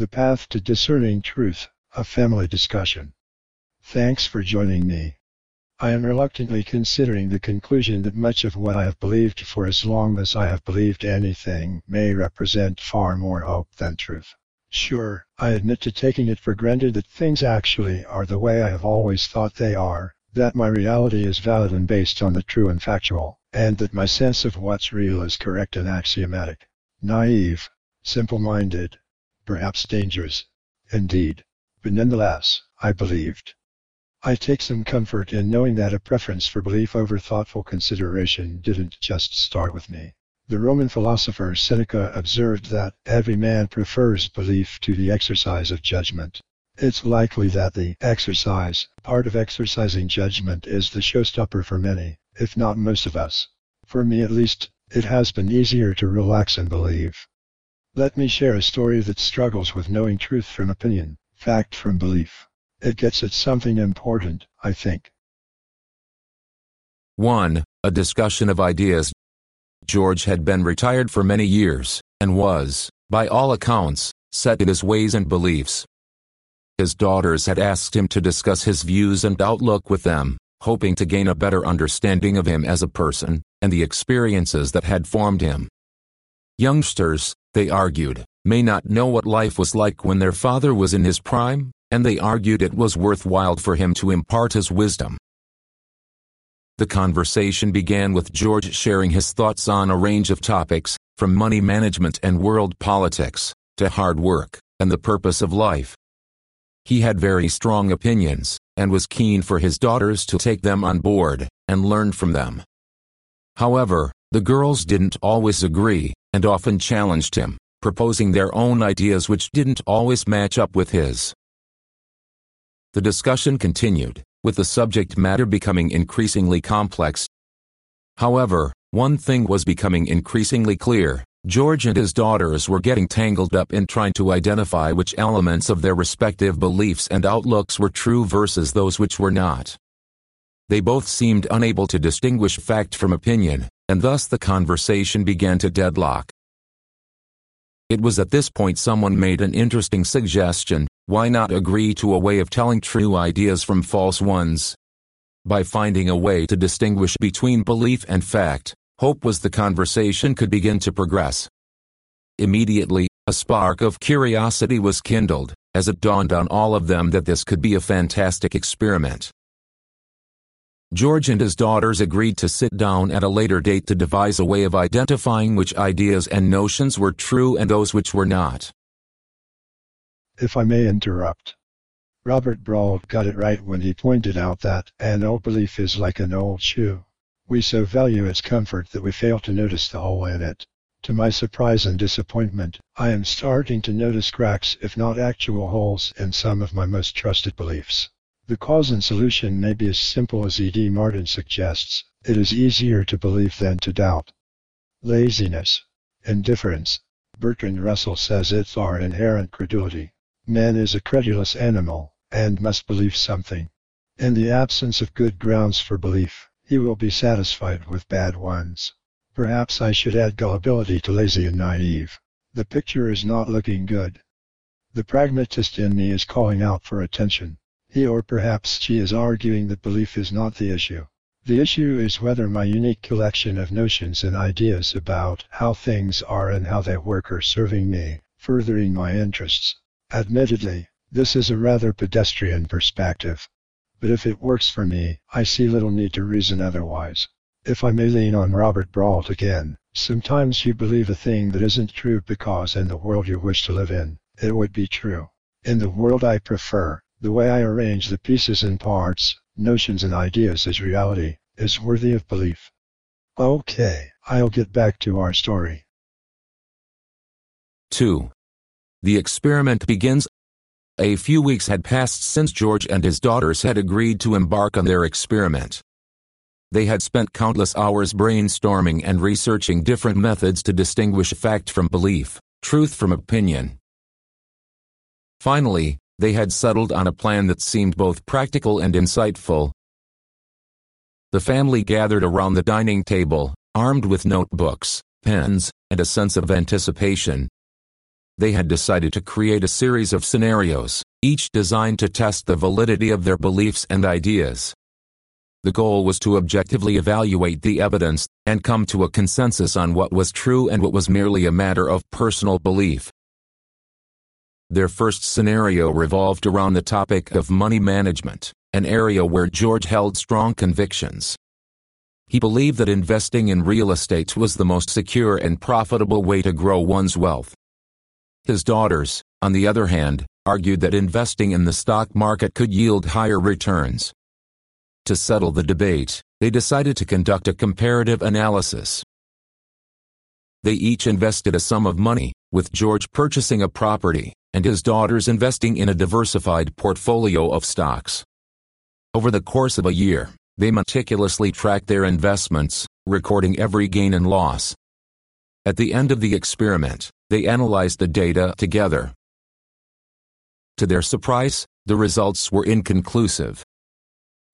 The Path to Discerning Truth, a family discussion. Thanks for joining me. I am reluctantly considering the conclusion that much of what I have believed for as long as I have believed anything may represent far more hope than truth. Sure, I admit to taking it for granted that things actually are the way I have always thought they are, that my reality is valid and based on the true and factual, and that my sense of what's real is correct and axiomatic. Naive, simple-minded, perhaps dangerous. Indeed. But nonetheless, I believed. I take some comfort in knowing that a preference for belief over thoughtful consideration didn't just start with me. The Roman philosopher Seneca observed that every man prefers belief to the exercise of judgment. It's likely that the exercise part of exercising judgment is the showstopper for many, if not most of us. For me at least, it has been easier to relax and believe. Let me share a story that struggles with knowing truth from opinion, fact from belief. It gets at something important, I think. 1. A discussion of ideas. George had been retired for many years, and was, by all accounts, set in his ways and beliefs. His daughters had asked him to discuss his views and outlook with them, hoping to gain a better understanding of him as a person, and the experiences that had formed him. Youngsters, they argued, may not know what life was like when their father was in his prime, and they argued it was worthwhile for him to impart his wisdom. The conversation began with George sharing his thoughts on a range of topics, from money management and world politics, to hard work, and the purpose of life. He had very strong opinions, and was keen for his daughters to take them on board, and learn from them. However, the girls didn't always agree, and often challenged him, proposing their own ideas which didn't always match up with his. The discussion continued, with the subject matter becoming increasingly complex. However, one thing was becoming increasingly clear. George and his daughters were getting tangled up in trying to identify which elements of their respective beliefs and outlooks were true versus those which were not. They both seemed unable to distinguish fact from opinion, and thus the conversation began to deadlock. It was at this point someone made an interesting suggestion, why not agree to a way of telling true ideas from false ones? By finding a way to distinguish between belief and fact, hope was the conversation could begin to progress. Immediately, a spark of curiosity was kindled, as it dawned on all of them that this could be a fantastic experiment. George and his daughters agreed to sit down at a later date to devise a way of identifying which ideas and notions were true and those which were not. If I may interrupt. Robert Brault got it right when he pointed out that an old belief is like an old shoe. We so value its comfort that we fail to notice the hole in it. To my surprise and disappointment, I am starting to notice cracks if not actual holes in some of my most trusted beliefs. The cause and solution may be as simple as E.D. Martin suggests. It is easier to believe than to doubt. Laziness. Indifference. Bertrand Russell says it's our inherent credulity. Man is a credulous animal, and must believe something. In the absence of good grounds for belief, he will be satisfied with bad ones. Perhaps I should add gullibility to lazy and naive. The picture is not looking good. The pragmatist in me is calling out for attention. He or perhaps she is arguing that belief is not the issue. The issue is whether my unique collection of notions and ideas about how things are and how they work are serving me, furthering my interests. Admittedly, this is a rather pedestrian perspective. But if it works for me, I see little need to reason otherwise. If I may lean on Robert Brault again, sometimes you believe a thing that isn't true because in the world you wish to live in, it would be true. In the world I prefer, the way I arrange the pieces and parts, notions and ideas as reality, is worthy of belief. Okay, I'll get back to our story. 2. The experiment begins. A few weeks had passed since George and his daughters had agreed to embark on their experiment. They had spent countless hours brainstorming and researching different methods to distinguish fact from belief, truth from opinion. Finally, they had settled on a plan that seemed both practical and insightful. The family gathered around the dining table, armed with notebooks, pens, and a sense of anticipation. they had decided to create a series of scenarios, each designed to test the validity of their beliefs and ideas. The goal was to objectively evaluate the evidence and come to a consensus on what was true and what was merely a matter of personal belief. Their first scenario revolved around the topic of money management, an area where George held strong convictions. He believed that investing in real estate was the most secure and profitable way to grow one's wealth. His daughters, on the other hand, argued that investing in the stock market could yield higher returns. To settle the debate, they decided to conduct a comparative analysis. They each invested a sum of money, with George purchasing a property, and his daughters investing in a diversified portfolio of stocks. Over the course of a year, they meticulously tracked their investments, recording every gain and loss. At the end of the experiment, they analyzed the data together. To their surprise, the results were inconclusive.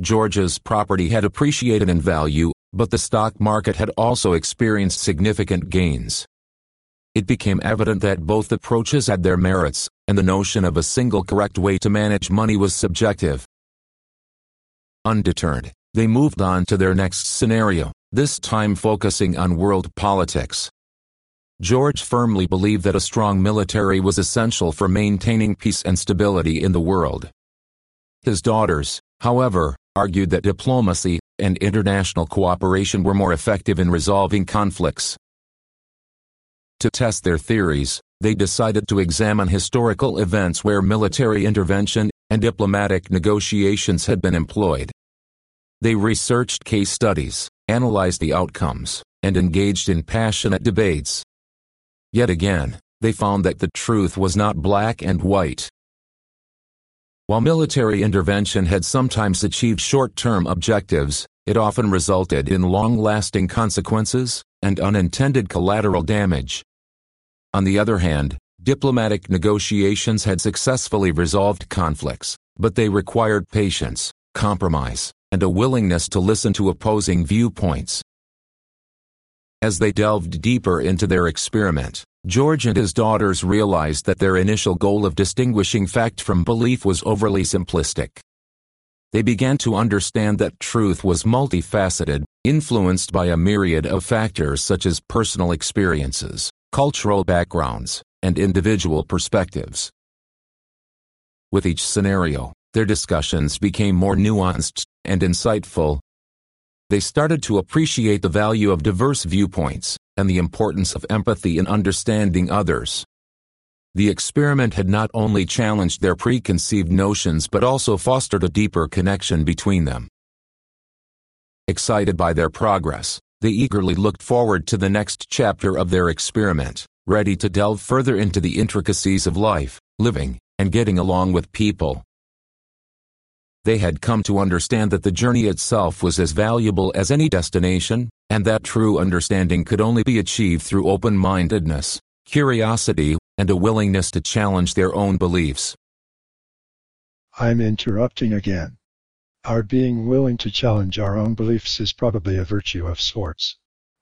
George's property had appreciated in value, but the stock market had also experienced significant gains. It became evident that both approaches had their merits, and the notion of a single correct way to manage money was subjective. Undeterred, they moved on to their next scenario, this time focusing on world politics. George firmly believed that a strong military was essential for maintaining peace and stability in the world. His daughters, however, argued that diplomacy and international cooperation were more effective in resolving conflicts. To test their theories, they decided to examine historical events where military intervention and diplomatic negotiations had been employed. They researched case studies, analyzed the outcomes, and engaged in passionate debates. Yet again, they found that the truth was not black and white. While military intervention had sometimes achieved short-term objectives, it often resulted in long-lasting consequences and unintended collateral damage. On the other hand, diplomatic negotiations had successfully resolved conflicts, but they required patience, compromise, and a willingness to listen to opposing viewpoints. As they delved deeper into their experiment, George and his daughters realized that their initial goal of distinguishing fact from belief was overly simplistic. They began to understand that truth was multifaceted, influenced by a myriad of factors such as personal experiences, cultural backgrounds, and individual perspectives. With each scenario, their discussions became more nuanced and insightful, they started to appreciate the value of diverse viewpoints and the importance of empathy in understanding others. The experiment had not only challenged their preconceived notions but also fostered a deeper connection between them. Excited by their progress, they eagerly looked forward to the next chapter of their experiment, ready to delve further into the intricacies of life, living, and getting along with people they had come to understand that the journey itself was as valuable as any destination, and that true understanding could only be achieved through open-mindedness, curiosity, and a willingness to challenge their own beliefs. I'm interrupting again. Our being willing to challenge our own beliefs is probably a virtue of sorts.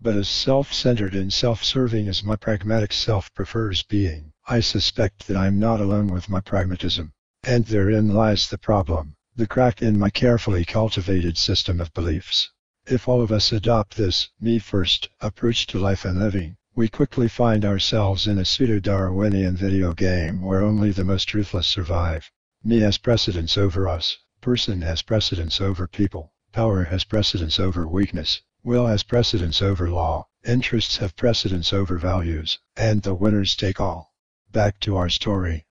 But as self-centered and self-serving as my pragmatic self prefers being, I suspect that I'm not alone with my pragmatism. And therein lies the problem the crack in my carefully cultivated system of beliefs. If all of us adopt this me first approach to life and living, we quickly find ourselves in a pseudo-Darwinian video game where only the most ruthless survive. Me has precedence over us, person has precedence over people, power has precedence over weakness, will has precedence over law, interests have precedence over values, and the winners take all. Back to our story.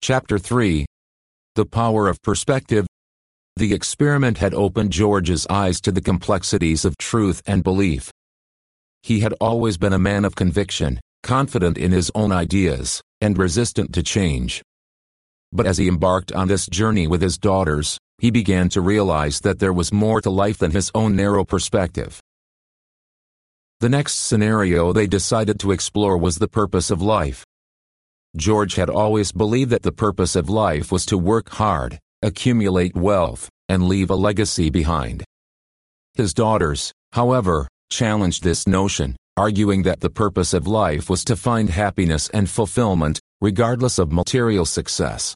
Chapter 3 the power of perspective. The experiment had opened George's eyes to the complexities of truth and belief. He had always been a man of conviction, confident in his own ideas, and resistant to change. But as he embarked on this journey with his daughters, he began to realize that there was more to life than his own narrow perspective. The next scenario they decided to explore was the purpose of life. George had always believed that the purpose of life was to work hard, accumulate wealth, and leave a legacy behind. His daughters, however, challenged this notion, arguing that the purpose of life was to find happiness and fulfillment, regardless of material success.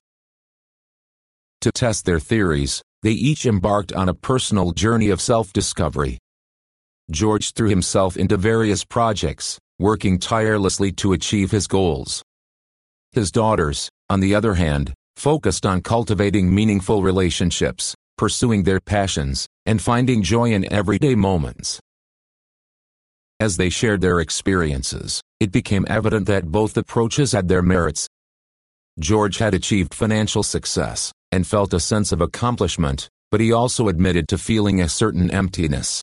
To test their theories, they each embarked on a personal journey of self-discovery. George threw himself into various projects, working tirelessly to achieve his goals. His daughters, on the other hand, focused on cultivating meaningful relationships, pursuing their passions, and finding joy in everyday moments. As they shared their experiences, it became evident that both approaches had their merits. George had achieved financial success and felt a sense of accomplishment, but he also admitted to feeling a certain emptiness.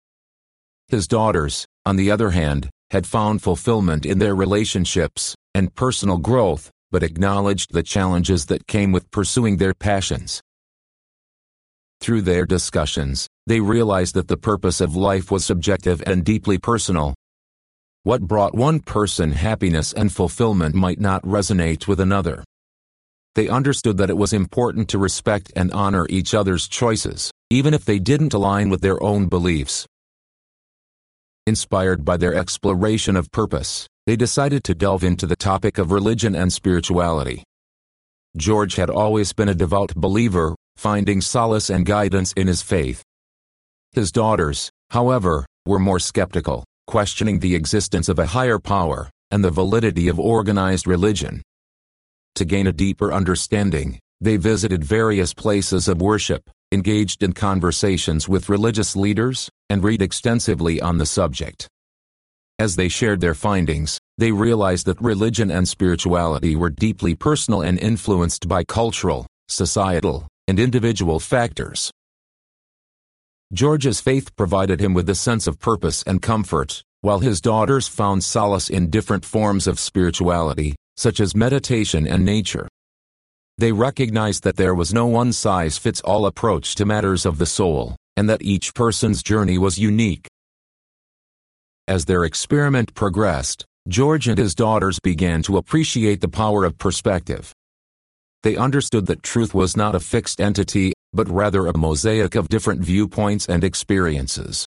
His daughters, on the other hand, had found fulfillment in their relationships and personal growth, but acknowledged the challenges that came with pursuing their passions. Through their discussions, they realized that the purpose of life was subjective and deeply personal, what brought one person happiness and fulfillment might not resonate with another. They understood that it was important to respect and honor each other's choices, even if they didn't align with their own beliefs. Inspired by their exploration of purpose, they decided to delve into the topic of religion and spirituality. George had always been a devout believer, finding solace and guidance in his faith. His daughters, however, were more skeptical questioning the existence of a higher power and the validity of organized religion. To gain a deeper understanding, they visited various places of worship, engaged in conversations with religious leaders, and read extensively on the subject. As they shared their findings, they realized that religion and spirituality were deeply personal and influenced by cultural, societal, and individual factors. George's faith provided him with a sense of purpose and comfort, while his daughters found solace in different forms of spirituality, such as meditation and nature. They recognized that there was no one-size-fits-all approach to matters of the soul, and that each person's journey was unique. As their experiment progressed, George and his daughters began to appreciate the power of perspective. They understood that truth was not a fixed entity, but rather a mosaic of different viewpoints and experiences.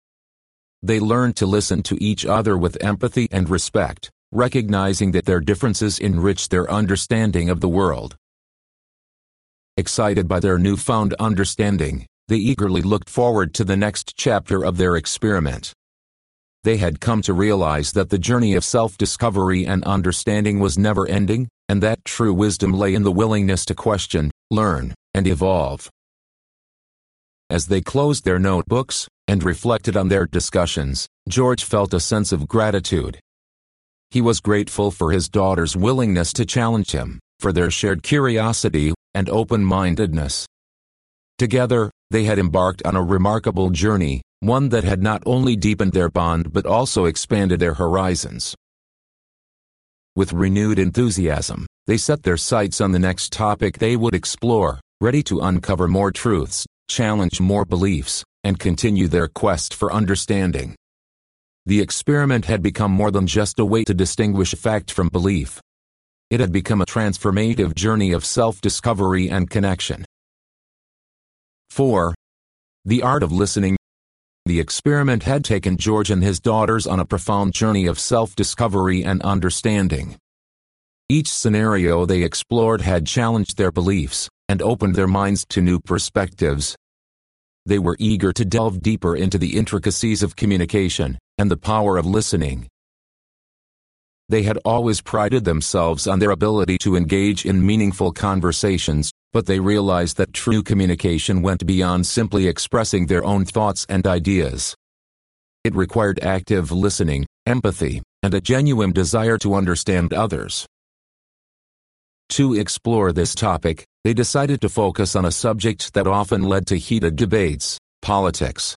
They learned to listen to each other with empathy and respect, recognizing that their differences enrich their understanding of the world. Excited by their newfound understanding, they eagerly looked forward to the next chapter of their experiment. They had come to realize that the journey of self-discovery and understanding was never ending, and that true wisdom lay in the willingness to question, learn, and evolve. As they closed their notebooks and reflected on their discussions, George felt a sense of gratitude. He was grateful for his daughter's willingness to challenge him, for their shared curiosity and open-mindedness. Together, they had embarked on a remarkable journey, one that had not only deepened their bond but also expanded their horizons. With renewed enthusiasm, they set their sights on the next topic they would explore, ready to uncover more truths challenge more beliefs, and continue their quest for understanding. The experiment had become more than just a way to distinguish fact from belief. It had become a transformative journey of self-discovery and connection. 4. The Art of Listening The experiment had taken George and his daughters on a profound journey of self-discovery and understanding. Each scenario they explored had challenged their beliefs, and opened their minds to new perspectives. They were eager to delve deeper into the intricacies of communication and the power of listening. They had always prided themselves on their ability to engage in meaningful conversations, but they realized that true communication went beyond simply expressing their own thoughts and ideas. It required active listening, empathy, and a genuine desire to understand others. To explore this topic, they decided to focus on a subject that often led to heated debates, politics.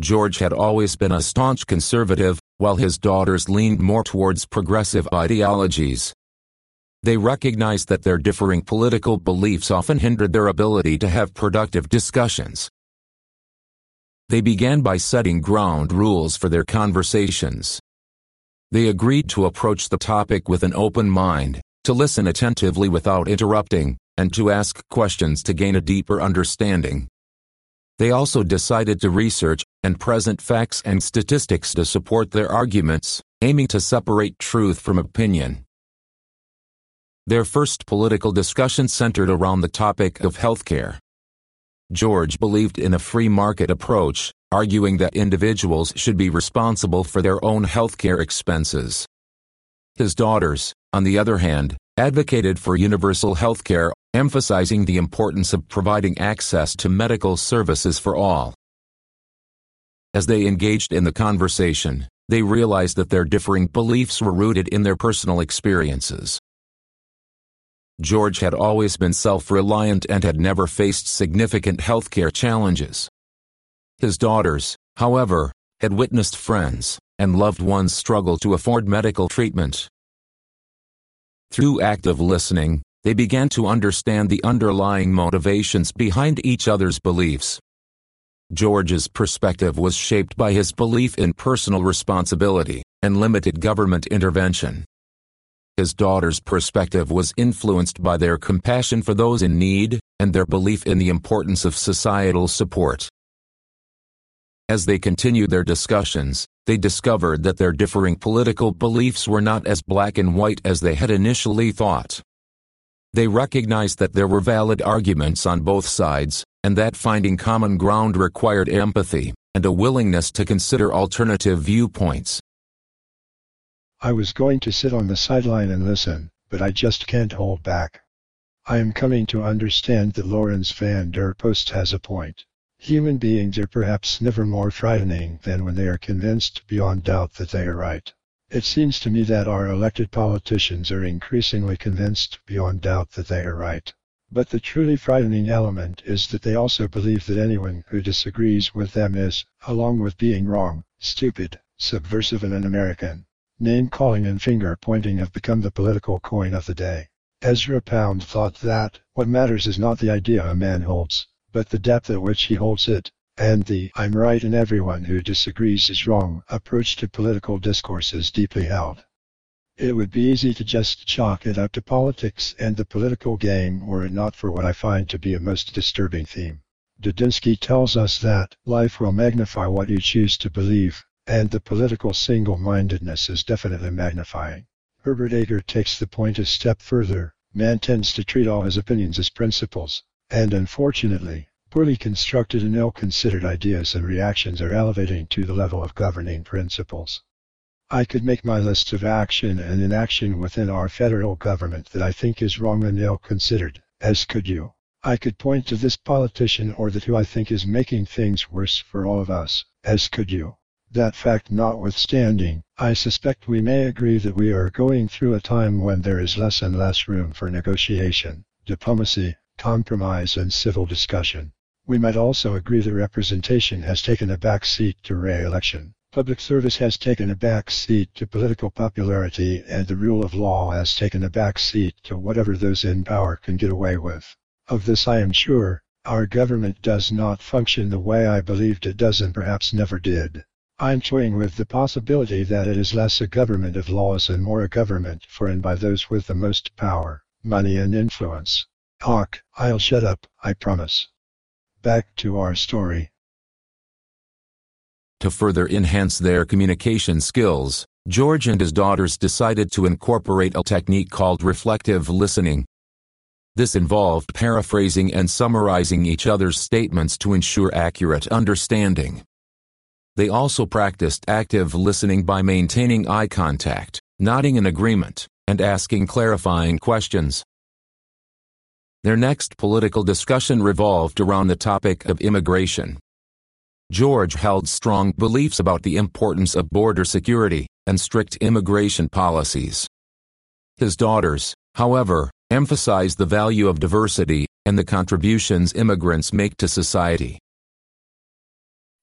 George had always been a staunch conservative, while his daughters leaned more towards progressive ideologies. They recognized that their differing political beliefs often hindered their ability to have productive discussions. They began by setting ground rules for their conversations. They agreed to approach the topic with an open mind, to listen attentively without interrupting, and to ask questions to gain a deeper understanding. They also decided to research and present facts and statistics to support their arguments, aiming to separate truth from opinion. Their first political discussion centered around the topic of healthcare. George believed in a free market approach, arguing that individuals should be responsible for their own healthcare expenses. His daughters, on the other hand, advocated for universal healthcare, emphasizing the importance of providing access to medical services for all. As they engaged in the conversation, they realized that their differing beliefs were rooted in their personal experiences. George had always been self-reliant and had never faced significant healthcare challenges. His daughters, however, had witnessed friends and loved ones struggle to afford medical treatment. Through active listening, they began to understand the underlying motivations behind each other's beliefs. George's perspective was shaped by his belief in personal responsibility and limited government intervention. His daughter's perspective was influenced by their compassion for those in need and their belief in the importance of societal support. As they continued their discussions, they discovered that their differing political beliefs were not as black and white as they had initially thought. They recognized that there were valid arguments on both sides, and that finding common ground required empathy and a willingness to consider alternative viewpoints. I was going to sit on the sideline and listen, but I just can't hold back. I am coming to understand that Laurens van der Post has a point. Human beings are perhaps never more frightening than when they are convinced beyond doubt that they are right. It seems to me that our elected politicians are increasingly convinced beyond doubt that they are right. But the truly frightening element is that they also believe that anyone who disagrees with them is, along with being wrong, stupid, subversive and un-American. Name calling and finger pointing have become the political coin of the day. Ezra Pound thought that what matters is not the idea a man holds, but the depth at which he holds it, and the I'm right and everyone who disagrees is wrong approach to political discourse is deeply held. It would be easy to just chalk it up to politics and the political game were it not for what I find to be a most disturbing theme. Dudinsky tells us that life will magnify what you choose to believe, and the political single-mindedness is definitely magnifying. Herbert Agar takes the point a step further. Man tends to treat all his opinions as principles, and unfortunately, poorly constructed and ill-considered ideas and reactions are elevating to the level of governing principles. I could make my list of action and inaction within our federal government that I think is wrong and ill-considered, as could you. I could point to this politician or that who I think is making things worse for all of us, as could you. That fact notwithstanding, I suspect we may agree that we are going through a time when there is less and less room for negotiation, diplomacy, compromise and civil discussion. We might also agree that representation has taken a back seat to re-election. Public service has taken a back seat to political popularity and the rule of law has taken a back seat to whatever those in power can get away with. Of this I am sure, our government does not function the way I believed it does and perhaps never did. I'm toying with the possibility that it is less a government of laws and more a government for and by those with the most power, money and influence. Hawk, I'll shut up, I promise. Back to our story. To further enhance their communication skills, George and his daughters decided to incorporate a technique called reflective listening. This involved paraphrasing and summarizing each other's statements to ensure accurate understanding. They also practiced active listening by maintaining eye contact, nodding in agreement, and asking clarifying questions. Their next political discussion revolved around the topic of immigration. George held strong beliefs about the importance of border security and strict immigration policies. His daughters, however, emphasized the value of diversity and the contributions immigrants make to society.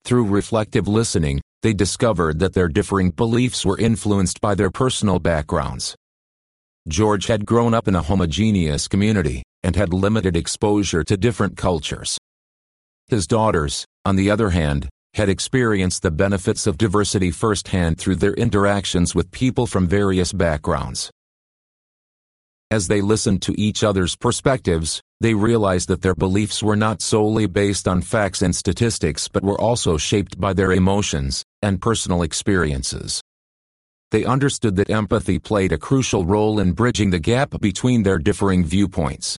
Through reflective listening, they discovered that their differing beliefs were influenced by their personal backgrounds. George had grown up in a homogeneous community and had limited exposure to different cultures. His daughters, on the other hand, had experienced the benefits of diversity firsthand through their interactions with people from various backgrounds. As they listened to each other's perspectives, they realized that their beliefs were not solely based on facts and statistics but were also shaped by their emotions and personal experiences. they understood that empathy played a crucial role in bridging the gap between their differing viewpoints.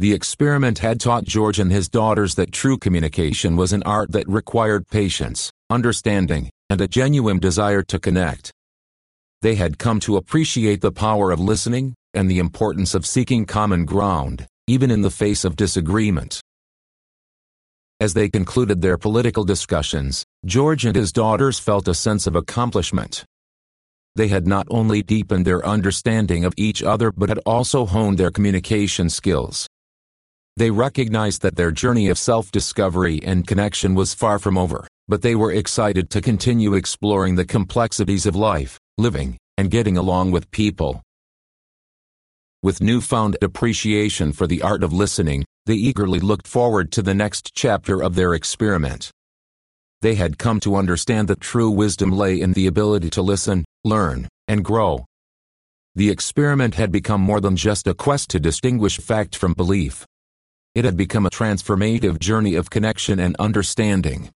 The experiment had taught George and his daughters that true communication was an art that required patience, understanding, and a genuine desire to connect. They had come to appreciate the power of listening and the importance of seeking common ground, even in the face of disagreement. As they concluded their political discussions, George and his daughters felt a sense of accomplishment. They had not only deepened their understanding of each other but had also honed their communication skills. They recognized that their journey of self-discovery and connection was far from over, but they were excited to continue exploring the complexities of life, living, and getting along with people. With newfound appreciation for the art of listening, they eagerly looked forward to the next chapter of their experiment. They had come to understand that true wisdom lay in the ability to listen, learn, and grow. The experiment had become more than just a quest to distinguish fact from belief. It had become a transformative journey of connection and understanding.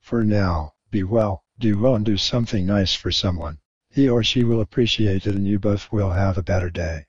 For now, be well, do well and do something nice for someone. He or she will appreciate it and you both will have a better day.